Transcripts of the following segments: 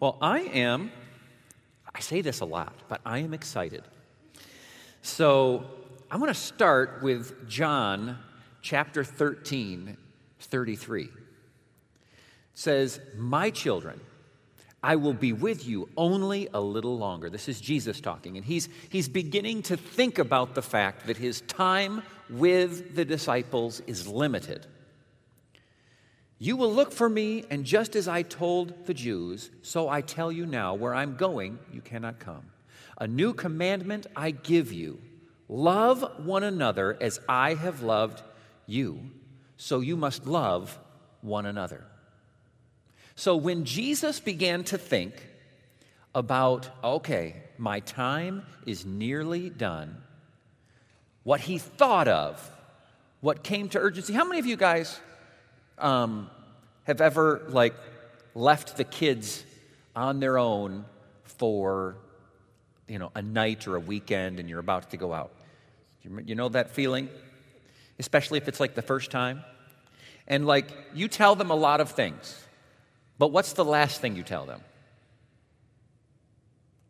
Well, I am, I say this a lot, but I am excited. So I'm going to start with John chapter 13, 33. It says, My children, I will be with you only a little longer. This is Jesus talking, and he's, he's beginning to think about the fact that his time with the disciples is limited. You will look for me, and just as I told the Jews, so I tell you now, where I'm going, you cannot come. A new commandment I give you love one another as I have loved you, so you must love one another. So when Jesus began to think about, okay, my time is nearly done, what he thought of, what came to urgency, how many of you guys um, have ever like left the kids on their own for you know a night or a weekend and you're about to go out. You know that feeling? Especially if it's like the first time? And like you tell them a lot of things but what's the last thing you tell them?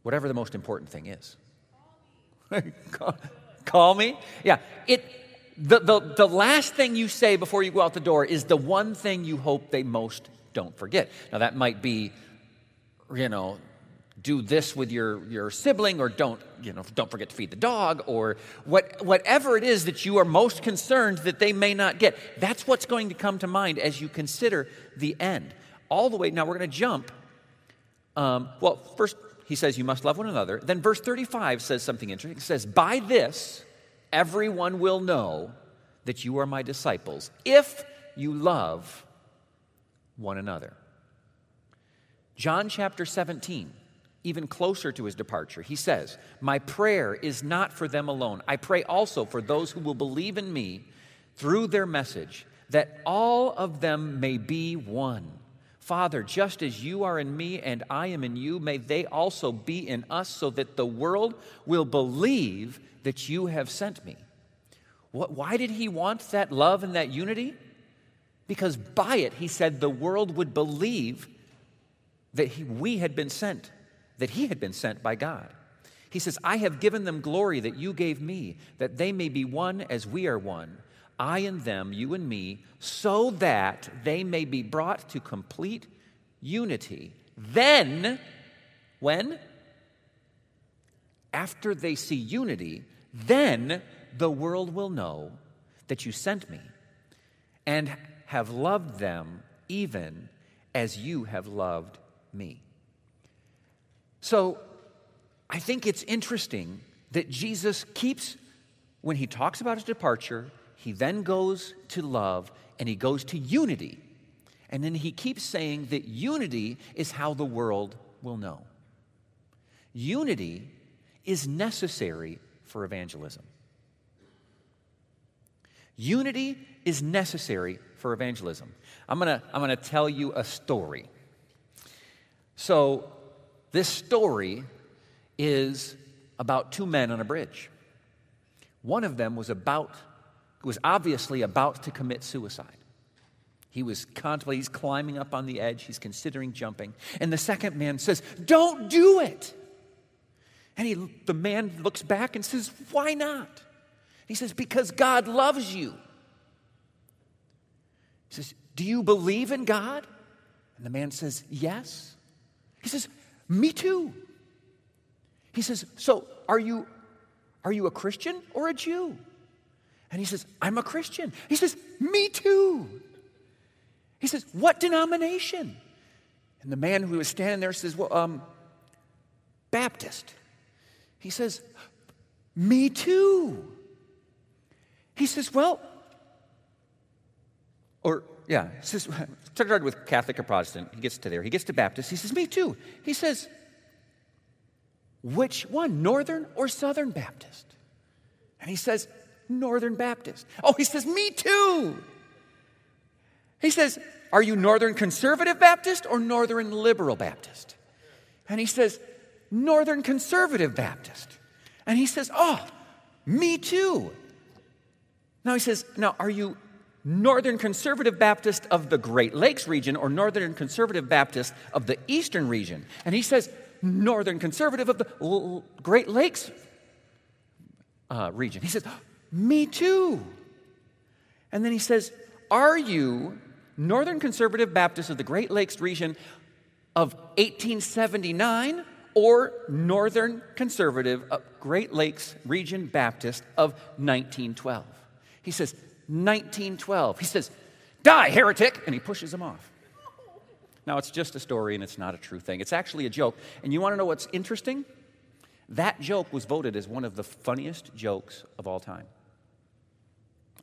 Whatever the most important thing is. Call, call me? Yeah. It the, the, the last thing you say before you go out the door is the one thing you hope they most don't forget. Now, that might be, you know, do this with your, your sibling or don't, you know, don't forget to feed the dog or what, whatever it is that you are most concerned that they may not get. That's what's going to come to mind as you consider the end. All the way, now we're going to jump. Um, well, first, he says, You must love one another. Then verse 35 says something interesting. It says, By this, everyone will know that you are my disciples if you love one another. John chapter 17, even closer to his departure, he says, My prayer is not for them alone. I pray also for those who will believe in me through their message, that all of them may be one. Father, just as you are in me and I am in you, may they also be in us, so that the world will believe that you have sent me. What, why did he want that love and that unity? Because by it, he said the world would believe that he, we had been sent, that he had been sent by God. He says, I have given them glory that you gave me, that they may be one as we are one, I and them, you and me, so that they may be brought to complete unity. Then, when? after they see unity, then the world will know that you sent me and have loved them even as you have loved me. So I think it's interesting that Jesus keeps, when he talks about his departure, he then goes to love and he goes to unity. And then he keeps saying that unity is how the world will know. Unity is necessary for evangelism. Unity is necessary for evangelism. I'm going to I'm going to tell you a story. So, this story is about two men on a bridge. One of them was about was obviously about to commit suicide. He was contemplating, he's climbing up on the edge, he's considering jumping. And the second man says, Don't do it. And he, the man looks back and says, Why not? He says, Because God loves you. He says, Do you believe in God? And the man says, Yes. He says, Me too. He says, So are you, are you a Christian or a Jew? And he says, I'm a Christian. He says, Me too. He says, What denomination? And the man who was standing there says, Well, um, Baptist. He says, Me too. He says, Well, or yeah, he says, started with Catholic or Protestant. He gets to there. He gets to Baptist. He says, Me too. He says, Which one, Northern or Southern Baptist? And he says, Northern Baptist. Oh, he says, Me too. He says, Are you Northern Conservative Baptist or Northern Liberal Baptist? And he says, Northern Conservative Baptist. And he says, Oh, me too. Now he says, Now, are you Northern Conservative Baptist of the Great Lakes region or Northern Conservative Baptist of the Eastern region. And he says, Northern Conservative of the Great Lakes uh, region. He says, Me too. And then he says, Are you Northern Conservative Baptist of the Great Lakes region of 1879 or Northern Conservative Great Lakes Region Baptist of 1912? He says, 1912. He says, Die, heretic! And he pushes him off. Now, it's just a story and it's not a true thing. It's actually a joke. And you want to know what's interesting? That joke was voted as one of the funniest jokes of all time.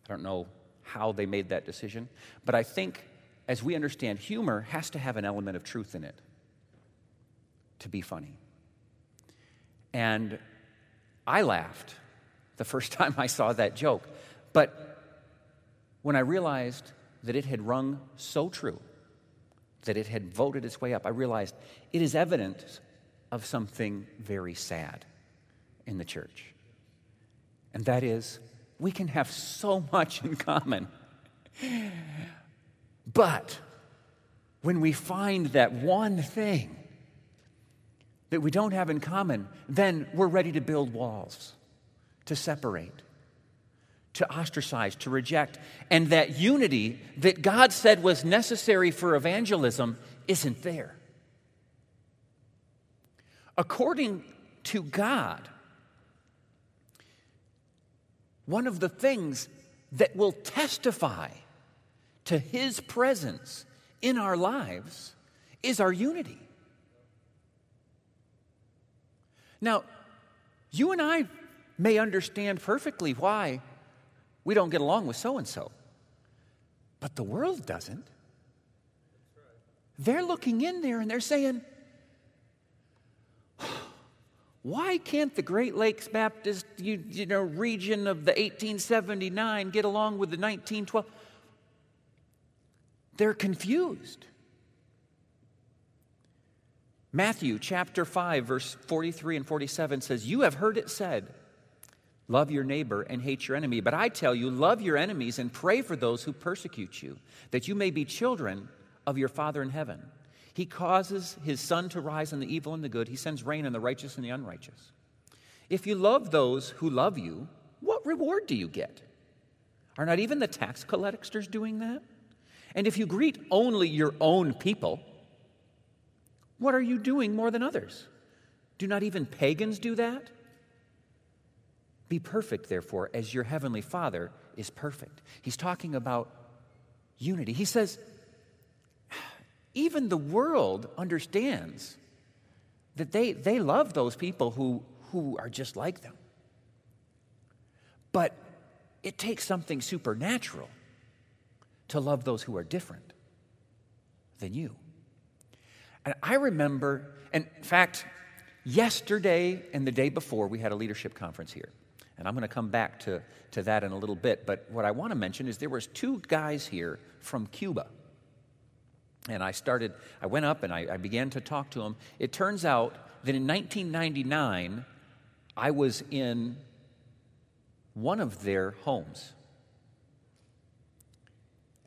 I don't know how they made that decision, but I think as we understand, humor has to have an element of truth in it to be funny. And I laughed the first time I saw that joke, but when I realized that it had rung so true, that it had voted its way up, I realized it is evidence of something very sad in the church. And that is, we can have so much in common. But when we find that one thing that we don't have in common, then we're ready to build walls, to separate, to ostracize, to reject. And that unity that God said was necessary for evangelism isn't there. According to God, one of the things that will testify to His presence in our lives is our unity. Now, you and I may understand perfectly why we don't get along with so and so, but the world doesn't. They're looking in there and they're saying, why can't the Great Lakes Baptist you, you know, region of the 1879 get along with the 1912? They're confused. Matthew chapter 5, verse 43 and 47 says, You have heard it said, Love your neighbor and hate your enemy. But I tell you, love your enemies and pray for those who persecute you, that you may be children of your Father in heaven. He causes his sun to rise on the evil and the good, he sends rain on the righteous and the unrighteous. If you love those who love you, what reward do you get? Are not even the tax collectors doing that? And if you greet only your own people, what are you doing more than others? Do not even pagans do that? Be perfect, therefore, as your heavenly Father is perfect. He's talking about unity. He says, even the world understands that they, they love those people who, who are just like them. But it takes something supernatural to love those who are different than you. And I remember, in fact, yesterday and the day before, we had a leadership conference here. And I'm going to come back to, to that in a little bit. But what I want to mention is there was two guys here from Cuba. And I started, I went up and I, I began to talk to him. It turns out that in 1999, I was in one of their homes.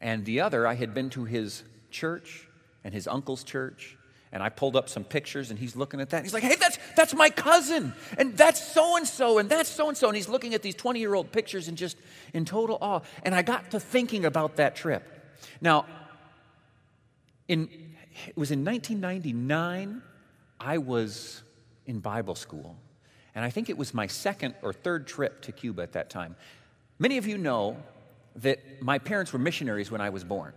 And the other, I had been to his church and his uncle's church. And I pulled up some pictures and he's looking at that. He's like, hey, that's, that's my cousin. And that's so and so. And that's so and so. And he's looking at these 20 year old pictures and just in total awe. And I got to thinking about that trip. Now, in, it was in 1999, I was in Bible school. And I think it was my second or third trip to Cuba at that time. Many of you know that my parents were missionaries when I was born.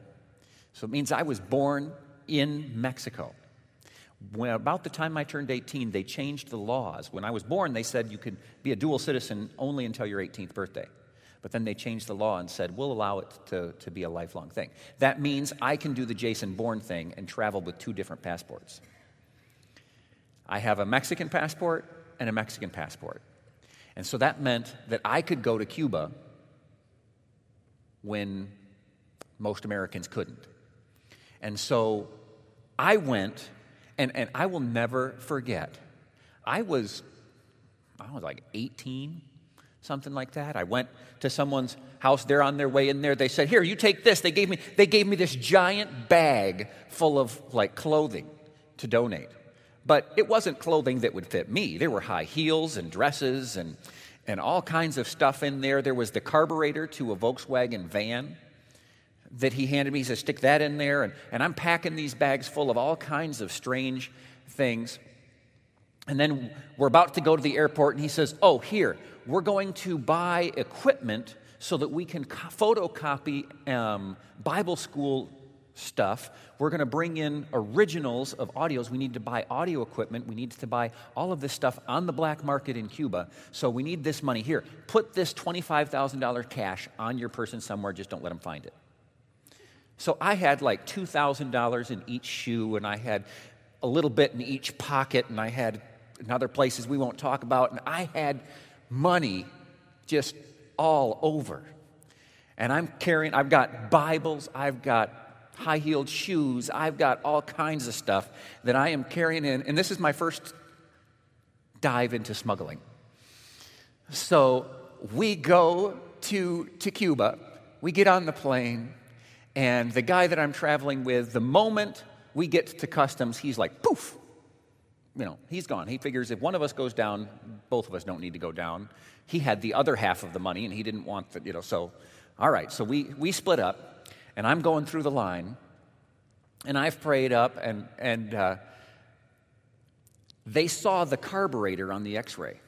So it means I was born in Mexico. When about the time I turned 18, they changed the laws. When I was born, they said you could be a dual citizen only until your 18th birthday. But then they changed the law and said, we'll allow it to, to be a lifelong thing. That means I can do the Jason Bourne thing and travel with two different passports. I have a Mexican passport and a Mexican passport. And so that meant that I could go to Cuba when most Americans couldn't. And so I went, and, and I will never forget. I was, I was like 18, something like that. I went to someone's house. They're on their way in there. They said, "Here, you take this." They gave me they gave me this giant bag full of like clothing to donate. But it wasn't clothing that would fit me. There were high heels and dresses and and all kinds of stuff in there. There was the carburetor to a Volkswagen van that he handed me. He said, Stick that in there. And, and I'm packing these bags full of all kinds of strange things. And then we're about to go to the airport, and he says, Oh, here, we're going to buy equipment so that we can photocopy um, Bible school stuff. We're going to bring in originals of audios. We need to buy audio equipment. We need to buy all of this stuff on the black market in Cuba. So we need this money here. Put this $25,000 cash on your person somewhere. Just don't let them find it. So I had like $2,000 in each shoe, and I had a little bit in each pocket, and I had in other places we won't talk about, and I had money just all over. And I'm carrying, I've got Bibles, I've got high heeled shoes, I've got all kinds of stuff that I am carrying in. And this is my first dive into smuggling. So we go to, to Cuba, we get on the plane, and the guy that I'm traveling with, the moment we get to customs, he's like, poof, you know, he's gone. He figures if one of us goes down, both of us don't need to go down. He had the other half of the money and he didn't want the, you know, so, all right, so we, we split up and I'm going through the line and I've prayed up and, and uh, they saw the carburetor on the x ray,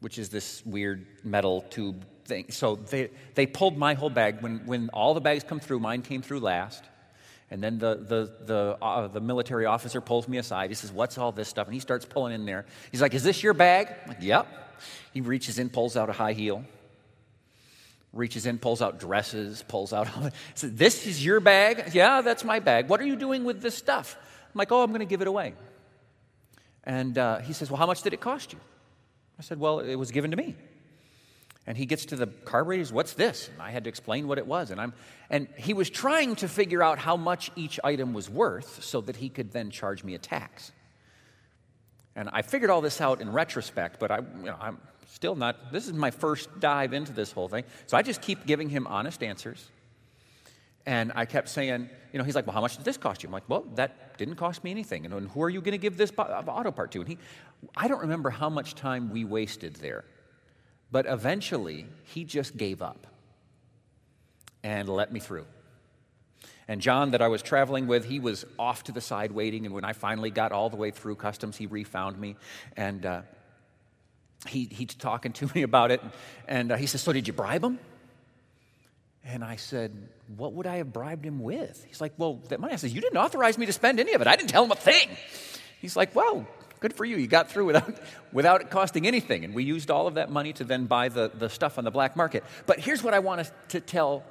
which is this weird metal tube thing. So they, they pulled my whole bag. When, when all the bags come through, mine came through last. And then the, the, the, uh, the military officer pulls me aside. He says, What's all this stuff? And he starts pulling in there. He's like, Is this your bag? I'm like, Yep. He reaches in, pulls out a high heel, reaches in, pulls out dresses, pulls out all so This is your bag? Yeah, that's my bag. What are you doing with this stuff? I'm like, Oh, I'm going to give it away. And uh, he says, Well, how much did it cost you? I said, Well, it was given to me. And he gets to the carburetors, what's this? And I had to explain what it was. And, I'm, and he was trying to figure out how much each item was worth so that he could then charge me a tax. And I figured all this out in retrospect, but I, you know, I'm still not, this is my first dive into this whole thing. So I just keep giving him honest answers. And I kept saying, you know, he's like, well, how much did this cost you? I'm like, well, that didn't cost me anything. And who are you going to give this uh, auto part to? And he, I don't remember how much time we wasted there. But eventually, he just gave up and let me through. And John, that I was traveling with, he was off to the side waiting. And when I finally got all the way through customs, he refound me. And uh, he, he's talking to me about it. And uh, he says, So did you bribe him? And I said, What would I have bribed him with? He's like, Well, that money. I says, You didn't authorize me to spend any of it. I didn't tell him a thing. He's like, Well, Good for you. You got through without, without it costing anything. And we used all of that money to then buy the, the stuff on the black market. But here's what I want to tell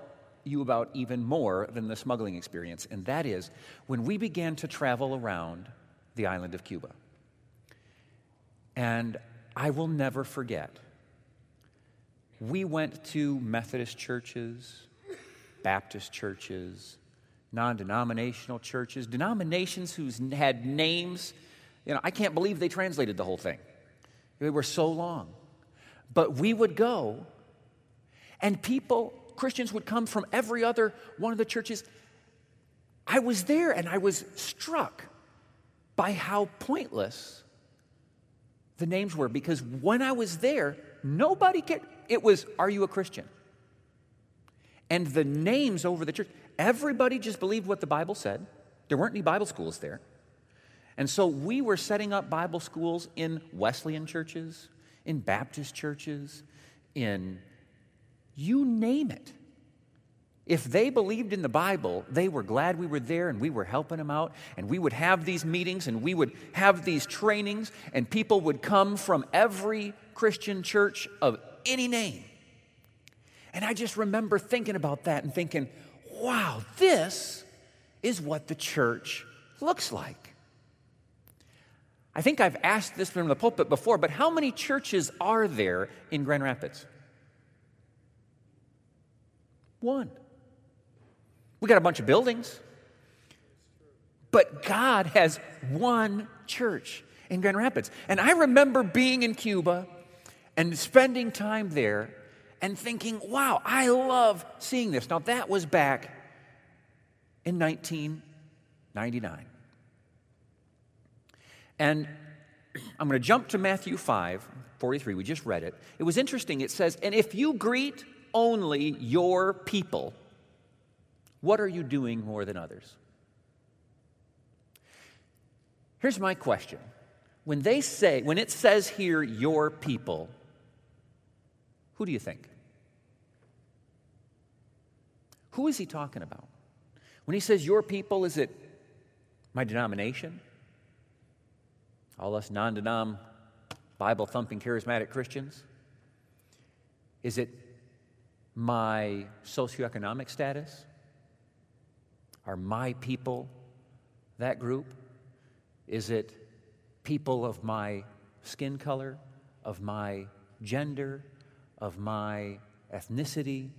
you about even more than the smuggling experience, and that is when we began to travel around the island of Cuba. And I will never forget, we went to Methodist churches, Baptist churches, non denominational churches, denominations whose had names you know, I can't believe they translated the whole thing. They were so long. But we would go, and people, Christians would come from every other one of the churches. I was there and I was struck by how pointless the names were because when I was there, nobody cared. It was, Are you a Christian? And the names over the church, everybody just believed what the Bible said. There weren't any Bible schools there. And so we were setting up Bible schools in Wesleyan churches, in Baptist churches, in you name it. If they believed in the Bible, they were glad we were there and we were helping them out. And we would have these meetings and we would have these trainings, and people would come from every Christian church of any name. And I just remember thinking about that and thinking, wow, this is what the church looks like. I think I've asked this from the pulpit before, but how many churches are there in Grand Rapids? One. We got a bunch of buildings, but God has one church in Grand Rapids. And I remember being in Cuba and spending time there and thinking, wow, I love seeing this. Now, that was back in 1999. And I'm going to jump to Matthew 5 43. We just read it. It was interesting. It says, And if you greet only your people, what are you doing more than others? Here's my question. When they say, when it says here, your people, who do you think? Who is he talking about? When he says your people, is it my denomination? All us non denom, Bible thumping, charismatic Christians? Is it my socioeconomic status? Are my people that group? Is it people of my skin color, of my gender, of my ethnicity,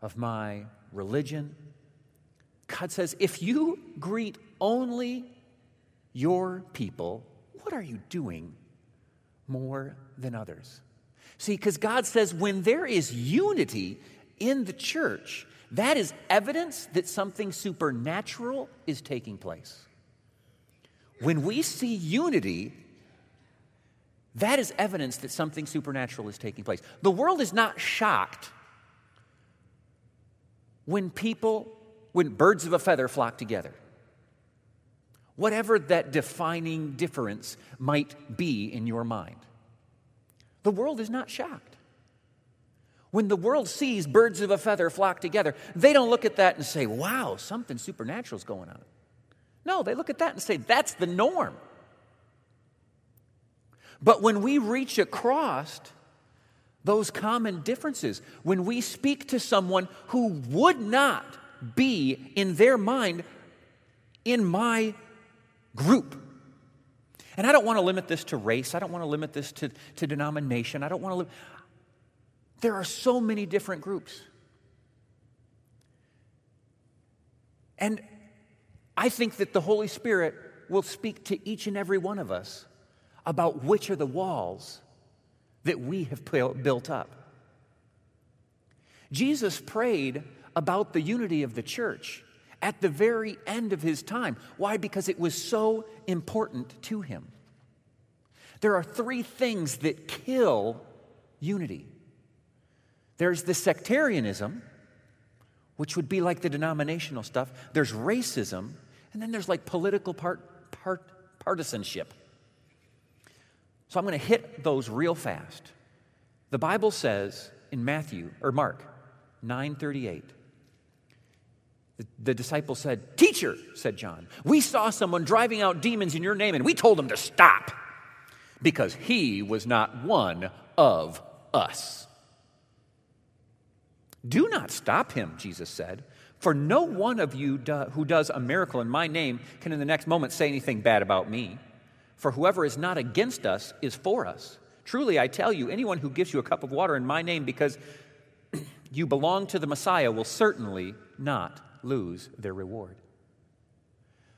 of my religion? God says, if you greet only your people, what are you doing more than others? See, because God says when there is unity in the church, that is evidence that something supernatural is taking place. When we see unity, that is evidence that something supernatural is taking place. The world is not shocked when people, when birds of a feather flock together. Whatever that defining difference might be in your mind. The world is not shocked. When the world sees birds of a feather flock together, they don't look at that and say, wow, something supernatural is going on. No, they look at that and say, that's the norm. But when we reach across those common differences, when we speak to someone who would not be in their mind in my group, and I don't want to limit this to race, I don't want to limit this to, to denomination, I don't want to limit. There are so many different groups. And I think that the Holy Spirit will speak to each and every one of us about which are the walls that we have built up. Jesus prayed about the unity of the church at the very end of his time. Why? Because it was so important to him. There are three things that kill unity there's the sectarianism, which would be like the denominational stuff, there's racism, and then there's like political part, part, partisanship. So I'm going to hit those real fast. The Bible says in Matthew or Mark 9:38 the, disciple said, "Teacher," said John, "we saw someone driving out demons in your name and we told him to stop because he was not one of us." Do not stop him, Jesus said, for no one of you do, who does a miracle in my name can in the next moment say anything bad about me. For whoever is not against us is for us. Truly, I tell you, anyone who gives you a cup of water in my name because you belong to the Messiah will certainly not lose their reward.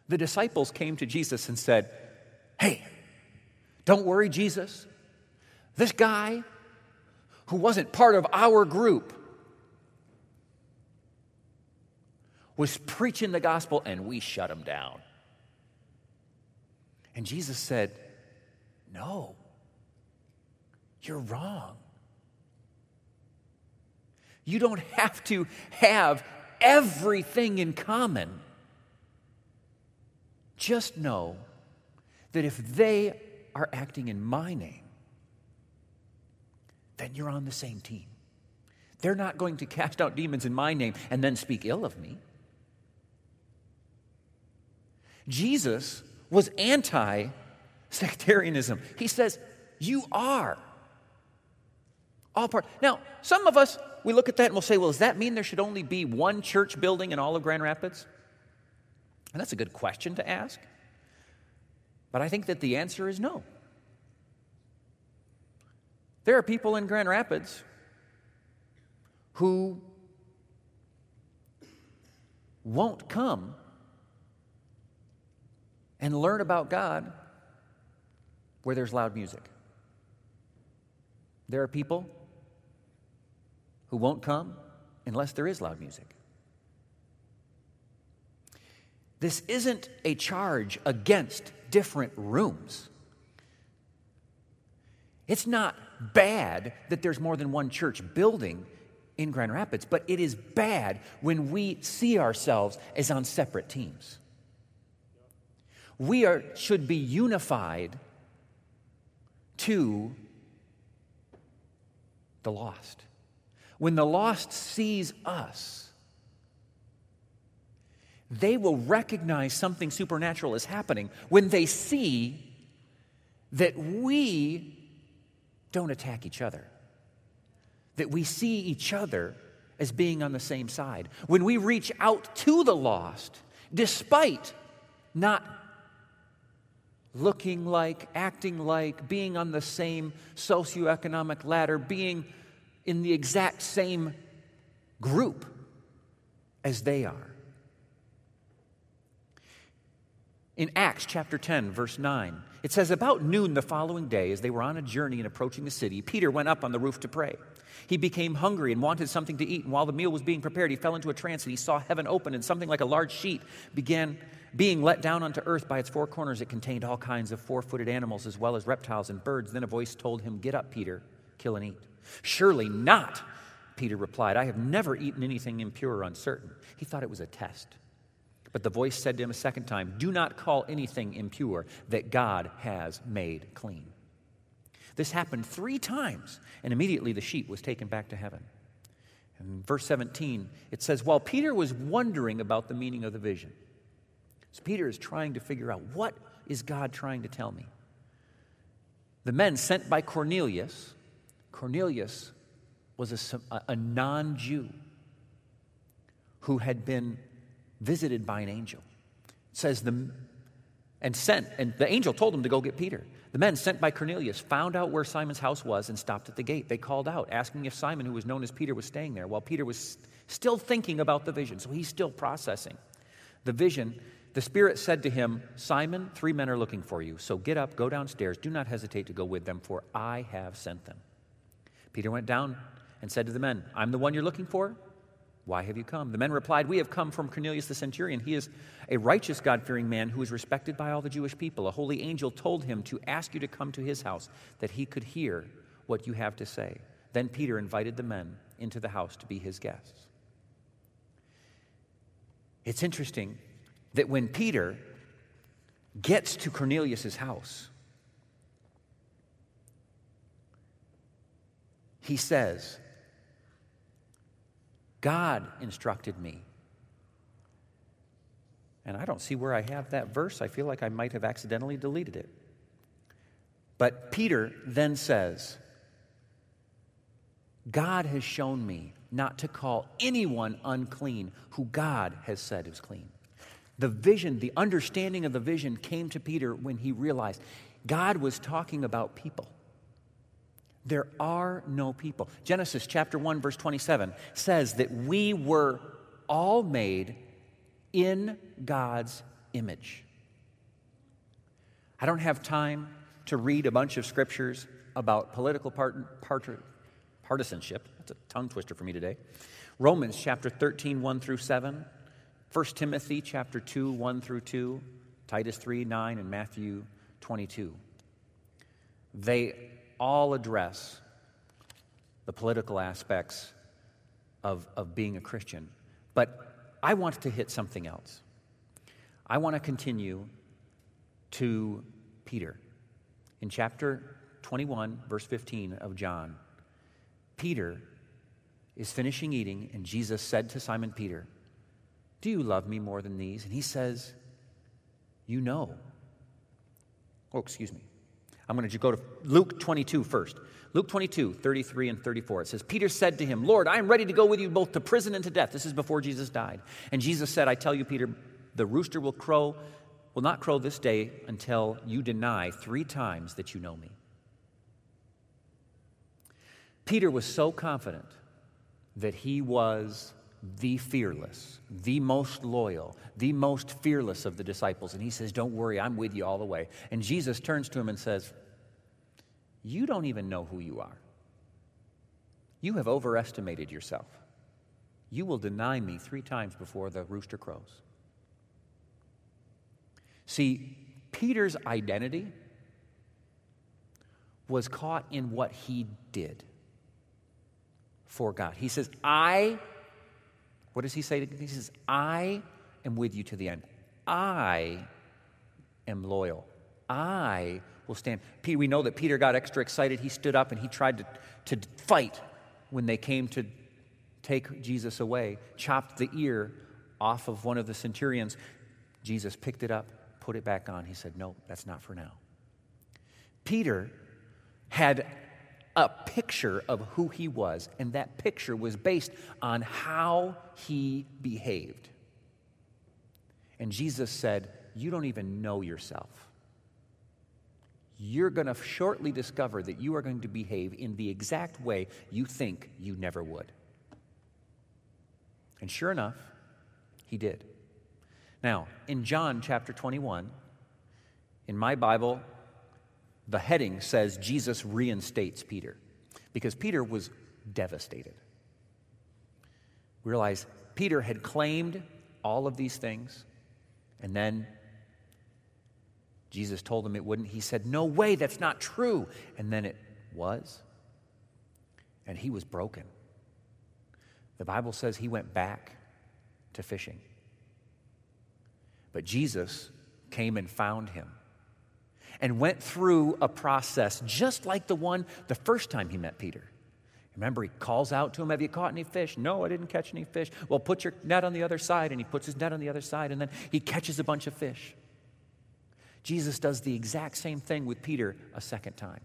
The disciples came to Jesus and said, Hey, don't worry, Jesus. This guy who wasn't part of our group was preaching the gospel and we shut him down. And Jesus said, No, you're wrong. You don't have to have everything in common. Just know that if they are acting in my name, then you're on the same team. They're not going to cast out demons in my name and then speak ill of me. Jesus was anti sectarianism. He says, You are all part. Now, some of us, we look at that and we'll say, Well, does that mean there should only be one church building in all of Grand Rapids? And that's a good question to ask. But I think that the answer is no. There are people in Grand Rapids who won't come and learn about God where there's loud music. There are people who won't come unless there is loud music. This isn't a charge against different rooms. It's not bad that there's more than one church building in Grand Rapids, but it is bad when we see ourselves as on separate teams. We are, should be unified to the lost. When the lost sees us, they will recognize something supernatural is happening when they see that we don't attack each other, that we see each other as being on the same side. When we reach out to the lost, despite not looking like, acting like, being on the same socioeconomic ladder, being in the exact same group as they are. In Acts chapter 10, verse 9, it says, About noon the following day, as they were on a journey and approaching the city, Peter went up on the roof to pray. He became hungry and wanted something to eat, and while the meal was being prepared, he fell into a trance and he saw heaven open, and something like a large sheet began being let down onto earth by its four corners. It contained all kinds of four footed animals as well as reptiles and birds. Then a voice told him, Get up, Peter, kill and eat. Surely not, Peter replied. I have never eaten anything impure or uncertain. He thought it was a test. But the voice said to him a second time, Do not call anything impure that God has made clean. This happened three times, and immediately the sheep was taken back to heaven. In verse 17, it says, While Peter was wondering about the meaning of the vision, so Peter is trying to figure out what is God trying to tell me? The men sent by Cornelius, Cornelius was a, a non Jew who had been visited by an angel. It says the and sent, and the angel told him to go get Peter. The men sent by Cornelius found out where Simon's house was and stopped at the gate. They called out, asking if Simon, who was known as Peter, was staying there, while Peter was still thinking about the vision. So he's still processing the vision. The Spirit said to him, Simon, three men are looking for you. So get up, go downstairs. Do not hesitate to go with them, for I have sent them. Peter went down and said to the men, I'm the one you're looking for. Why have you come? The men replied, We have come from Cornelius the centurion. He is a righteous, God fearing man who is respected by all the Jewish people. A holy angel told him to ask you to come to his house that he could hear what you have to say. Then Peter invited the men into the house to be his guests. It's interesting that when Peter gets to Cornelius' house, he says, God instructed me. And I don't see where I have that verse. I feel like I might have accidentally deleted it. But Peter then says, God has shown me not to call anyone unclean who God has said is clean. The vision, the understanding of the vision came to Peter when he realized God was talking about people. There are no people. Genesis chapter 1 verse 27 says that we were all made in God's image. I don't have time to read a bunch of scriptures about political part, part, partisanship. That's a tongue twister for me today. Romans chapter 13, 1 through 7. 1 Timothy chapter 2, 1 through 2. Titus 3, 9, and Matthew 22. They all address the political aspects of, of being a Christian. But I want to hit something else. I want to continue to Peter. In chapter 21, verse 15 of John, Peter is finishing eating, and Jesus said to Simon Peter, Do you love me more than these? And he says, You know. Oh, excuse me. I'm going to go to Luke 22 first. Luke 22, 33 and 34. It says, Peter said to him, Lord, I am ready to go with you both to prison and to death. This is before Jesus died. And Jesus said, I tell you, Peter, the rooster will crow, will not crow this day until you deny three times that you know me. Peter was so confident that he was the fearless, the most loyal, the most fearless of the disciples. And he says, Don't worry, I'm with you all the way. And Jesus turns to him and says, You don't even know who you are. You have overestimated yourself. You will deny me three times before the rooster crows. See, Peter's identity was caught in what he did for God. He says, I, what does he say? He says, I am with you to the end. I am loyal. I will stand. We know that Peter got extra excited. He stood up and he tried to, to fight when they came to take Jesus away, chopped the ear off of one of the centurions. Jesus picked it up, put it back on. He said, No, that's not for now. Peter had a picture of who he was, and that picture was based on how he behaved. And Jesus said, You don't even know yourself. You're going to shortly discover that you are going to behave in the exact way you think you never would. And sure enough, he did. Now, in John chapter 21, in my Bible, the heading says Jesus reinstates Peter because Peter was devastated. We Realize Peter had claimed all of these things, and then Jesus told him it wouldn't. He said, No way, that's not true. And then it was. And he was broken. The Bible says he went back to fishing. But Jesus came and found him and went through a process just like the one the first time he met Peter. Remember, he calls out to him, Have you caught any fish? No, I didn't catch any fish. Well, put your net on the other side. And he puts his net on the other side, and then he catches a bunch of fish. Jesus does the exact same thing with Peter a second time.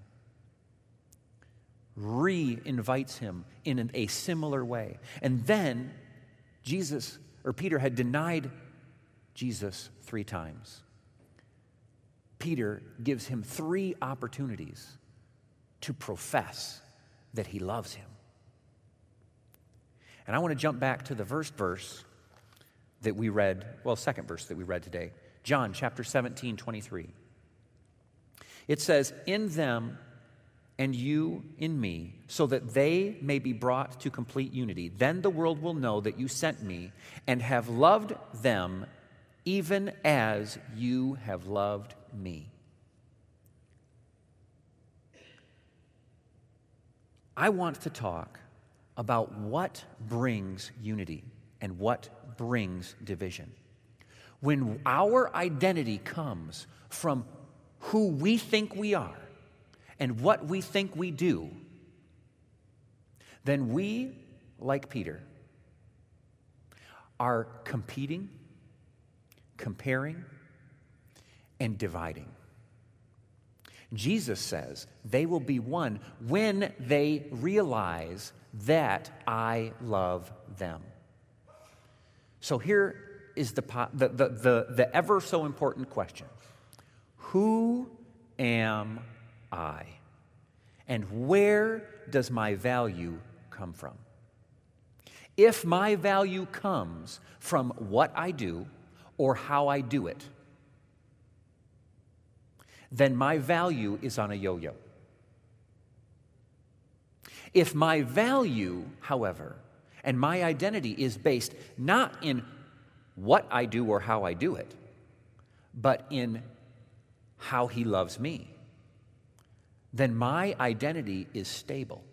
Re invites him in a similar way. And then Jesus, or Peter, had denied Jesus three times. Peter gives him three opportunities to profess that he loves him. And I want to jump back to the first verse that we read, well, second verse that we read today, John chapter 17, 23. It says, In them and you in me, so that they may be brought to complete unity. Then the world will know that you sent me and have loved them even as you have loved me. I want to talk about what brings unity and what brings division. When our identity comes from who we think we are and what we think we do, then we, like Peter, are competing, comparing, and dividing. Jesus says they will be one when they realize that I love them. So here is the, the, the, the, ever so important question Who am I? And where does my value come from? If my value comes from what I do or how I do it, then my value is on a yo yo. If my value, however, and my identity is based not in what I do or how I do it, but in how He loves me, then my identity is stable.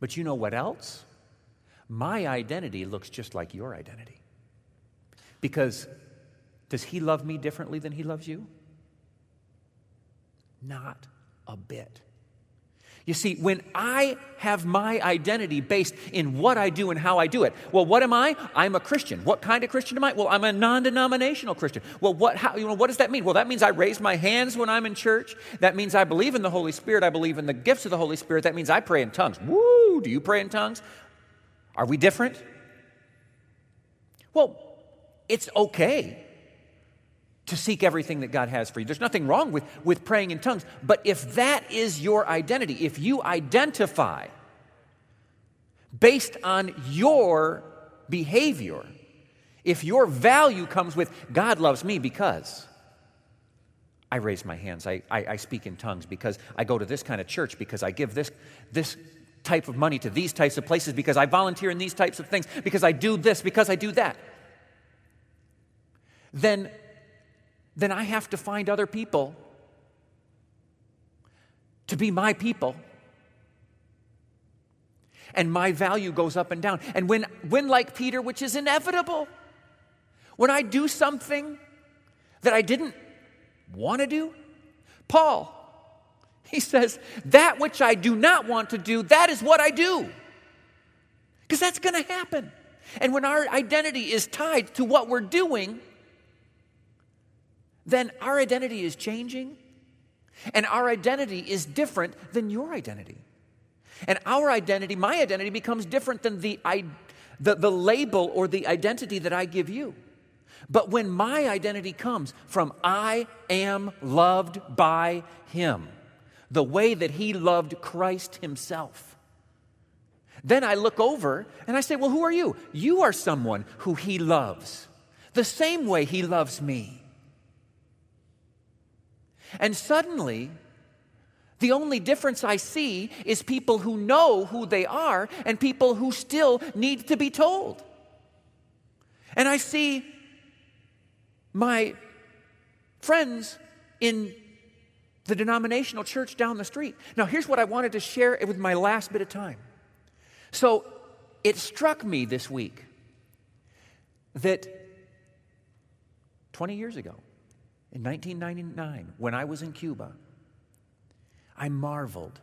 But you know what else? My identity looks just like your identity. Because does He love me differently than He loves you? Not a bit. You see, when I have my identity based in what I do and how I do it, well, what am I? I'm a Christian. What kind of Christian am I? Well, I'm a non denominational Christian. Well, what, how, you know, what does that mean? Well, that means I raise my hands when I'm in church. That means I believe in the Holy Spirit. I believe in the gifts of the Holy Spirit. That means I pray in tongues. Woo! Do you pray in tongues? Are we different? Well, it's okay to seek everything that God has for you. There's nothing wrong with, with praying in tongues. But if that is your identity, if you identify based on your behavior, if your value comes with God loves me because I raise my hands, I, I, I speak in tongues, because I go to this kind of church, because I give this, this type of money to these types of places, because I volunteer in these types of things, because I do this, because I do that, then, then I have to find other people to be my people. And my value goes up and down. And when, when like Peter, which is inevitable, when I do something that I didn't want to do, Paul, he says, That which I do not want to do, that is what I do. Because that's going to happen. And when our identity is tied to what we're doing, then our identity is changing and our identity is different than your identity. And our identity, my identity, becomes different than the, the, the label or the identity that I give you. But when my identity comes from I am loved by Him, the way that He loved Christ Himself, then I look over and I say, Well, who are you? You are someone who He loves, the same way He loves me. And suddenly, the only difference I see is people who know who they are and people who still need to be told. And I see my friends in the denominational church down the street. Now, here's what I wanted to share with my last bit of time. So, it struck me this week that 20 years ago, in 1999, when I was in Cuba, I marveled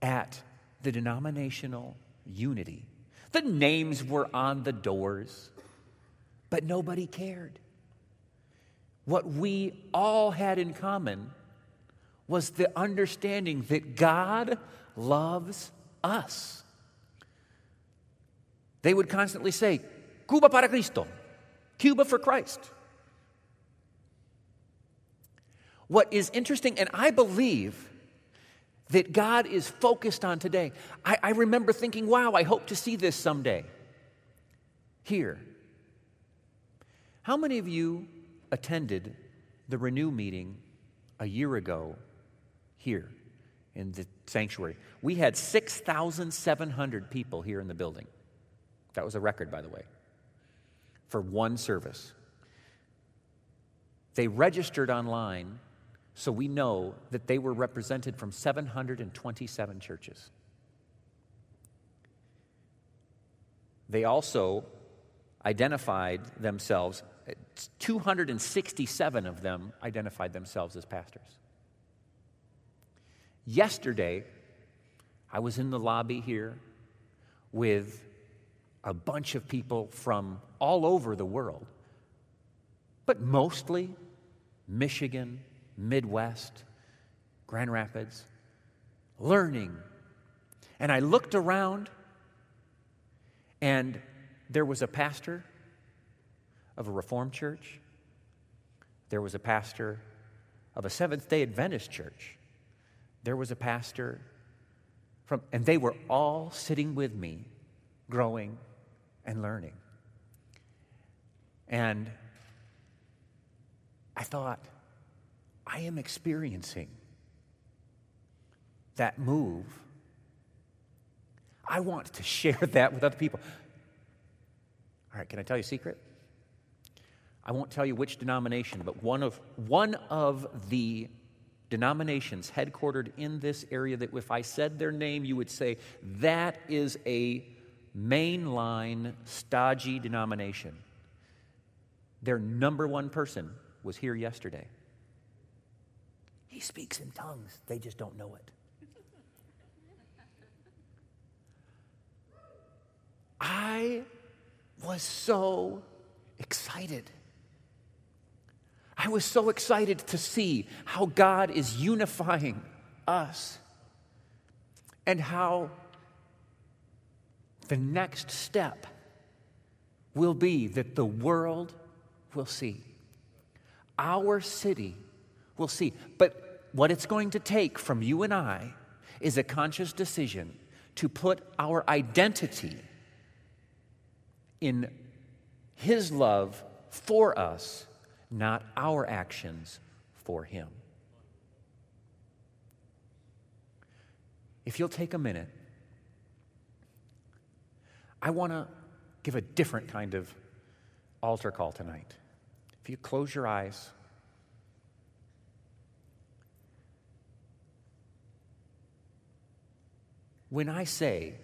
at the denominational unity. The names were on the doors, but nobody cared. What we all had in common was the understanding that God loves us. They would constantly say, Cuba para Cristo, Cuba for Christ. What is interesting, and I believe that God is focused on today, I, I remember thinking, wow, I hope to see this someday here. How many of you attended the Renew meeting a year ago here in the sanctuary? We had 6,700 people here in the building. That was a record, by the way, for one service. They registered online so we know that they were represented from 727 churches. They also identified themselves, 267 of them identified themselves as pastors. Yesterday, I was in the lobby here with a bunch of people from all over the world, but mostly Michigan, Midwest, Grand Rapids, learning. And I looked around, and there was a pastor of a Reformed church, there was a pastor of a Seventh day Adventist church, there was a pastor from, and they were all sitting with me, growing and learning. And I thought, I am experiencing that move. I want to share that with other people. All right, can I tell you a secret? I won't tell you which denomination, but one of, one of the denominations headquartered in this area that if I said their name, you would say, that is a mainline, stodgy denomination. Their number one person was here yesterday. He speaks in tongues, they just don't know it. I was so excited. I was so excited to see how God is unifying us and how the next step will be that the world will see. Our city will see. But what it's going to take from you and I is a conscious decision to put our identity in His love for us, not our actions for Him. If you'll take a minute I want to give a different kind of altar call tonight. If you close your eyes, when I say,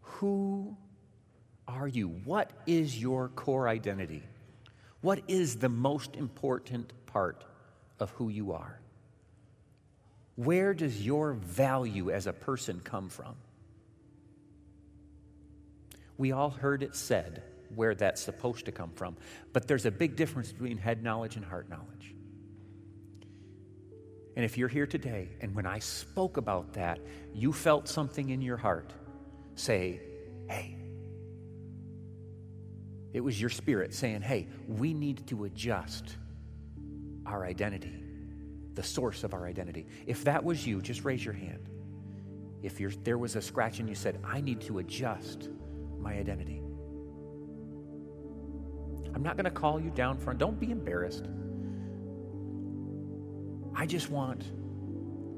Who are you? What is your core identity? What is the most important part of who you are? Where does your value as a person come from? We all heard it said where that's supposed to come from, but there's a big difference between head knowledge and heart knowledge. And if you're here today and when I spoke about that, you felt something in your heart, say, hey, it was your spirit saying, hey, we need to adjust our identity, the source of our identity. If that was you, just raise your hand. If there was a scratch and you said, I need to adjust my identity. I'm not going to call you down front. Don't be embarrassed. I just want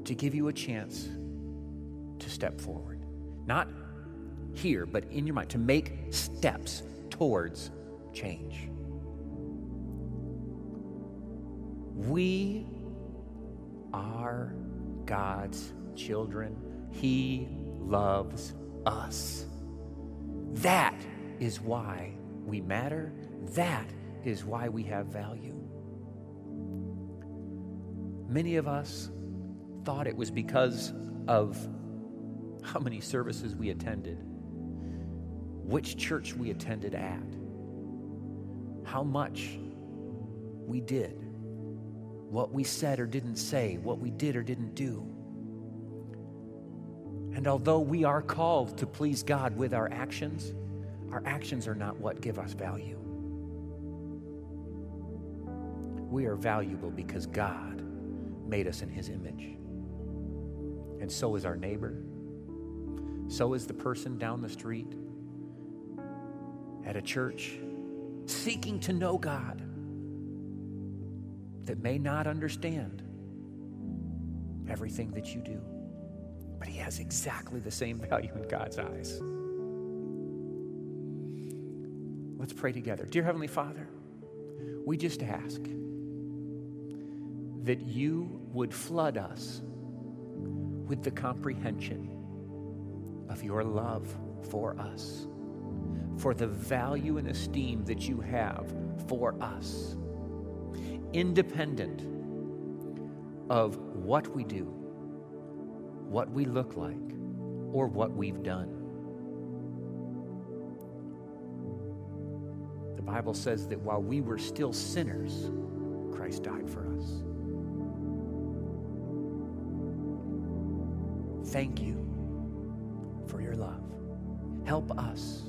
to give you a chance to step forward. Not here, but in your mind, to make steps towards change. We are God's children. He loves us. That is why we matter. That is why we have value. Many of us thought it was because of how many services we attended, which church we attended at, how much we did, what we said or didn't say, what we did or didn't do. And although we are called to please God with our actions, our actions are not what give us value. We are valuable because God made us in His image. And so is our neighbor. So is the person down the street at a church seeking to know God that may not understand everything that you do but he has exactly the same value in God's eyes. Let's pray together. Dear Heavenly Father, we just ask that you would flood us with the comprehension of your love for us, for the value and esteem that you have for us, independent of what we do what we look like or what we've done. The Bible says that while we were still sinners, Christ died for us. Thank you for your love. Help us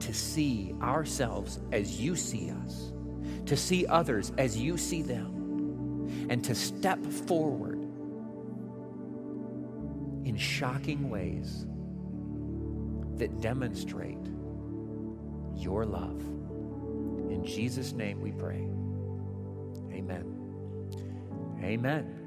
to see ourselves as you see us, to see others as you see them, and to step forward in shocking ways that demonstrate your love. In Jesus' name we pray. Amen. Amen.